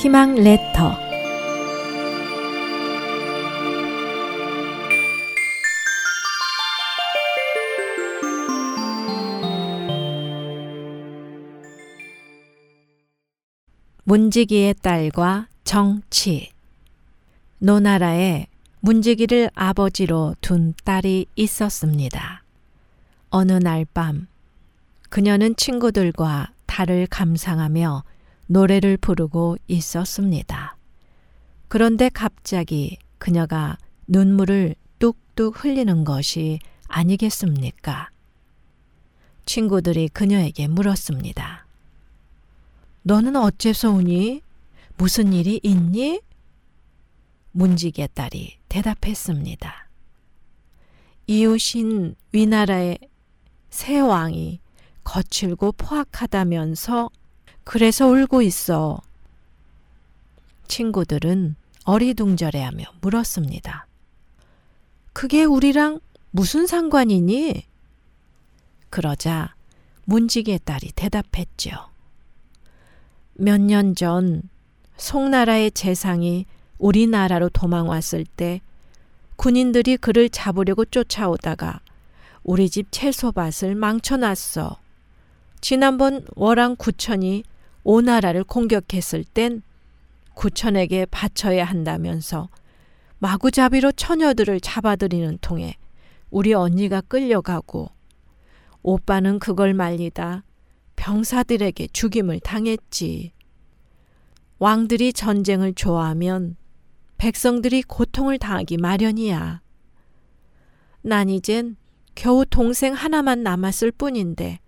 희망 레터 문지기의 딸과 정치 노나라에 문지기를 아버지로 둔 딸이 있었습니다. 어느 날 밤 그녀는 친구들과 달을 감상하며 노래를 부르고 있었습니다. 그런데 갑자기 그녀가 눈물을 뚝뚝 흘리는 것이 아니겠습니까? 친구들이 그녀에게 물었습니다. 너는 어째서 우니? 무슨 일이 있니? 문지기의 딸이 대답했습니다. 이웃인 위나라의 새 왕이 거칠고 포악하다면서 그래서 울고 있어. 친구들은 어리둥절해하며 물었습니다. 그게 우리랑 무슨 상관이니? 그러자 문지기의 딸이 대답했죠. 몇 년 전 송나라의 재상이 우리나라로 도망왔을 때 군인들이 그를 잡으려고 쫓아오다가 우리 집 채소밭을 망쳐놨어. 지난번 월왕 구천이 오나라를 공격했을 땐 구천에게 바쳐야 한다면서 마구잡이로 처녀들을 잡아들이는 통에 우리 언니가 끌려가고 오빠는 그걸 말리다 병사들에게 죽임을 당했지. 왕들이 전쟁을 좋아하면 백성들이 고통을 당하기 마련이야. 난 이젠 겨우 동생 하나만 남았을 뿐인데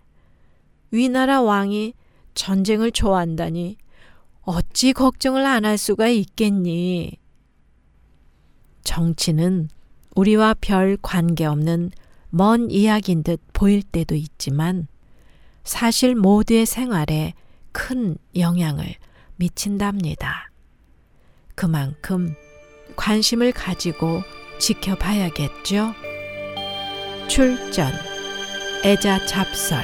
위나라 왕이 전쟁을 좋아한다니 어찌 걱정을 안 할 수가 있겠니? 정치는 우리와 별 관계없는 먼 이야기인 듯 보일 때도 있지만 사실 모두의 생활에 큰 영향을 미친답니다. 그만큼 관심을 가지고 지켜봐야겠죠? 출전, 애자 잡설,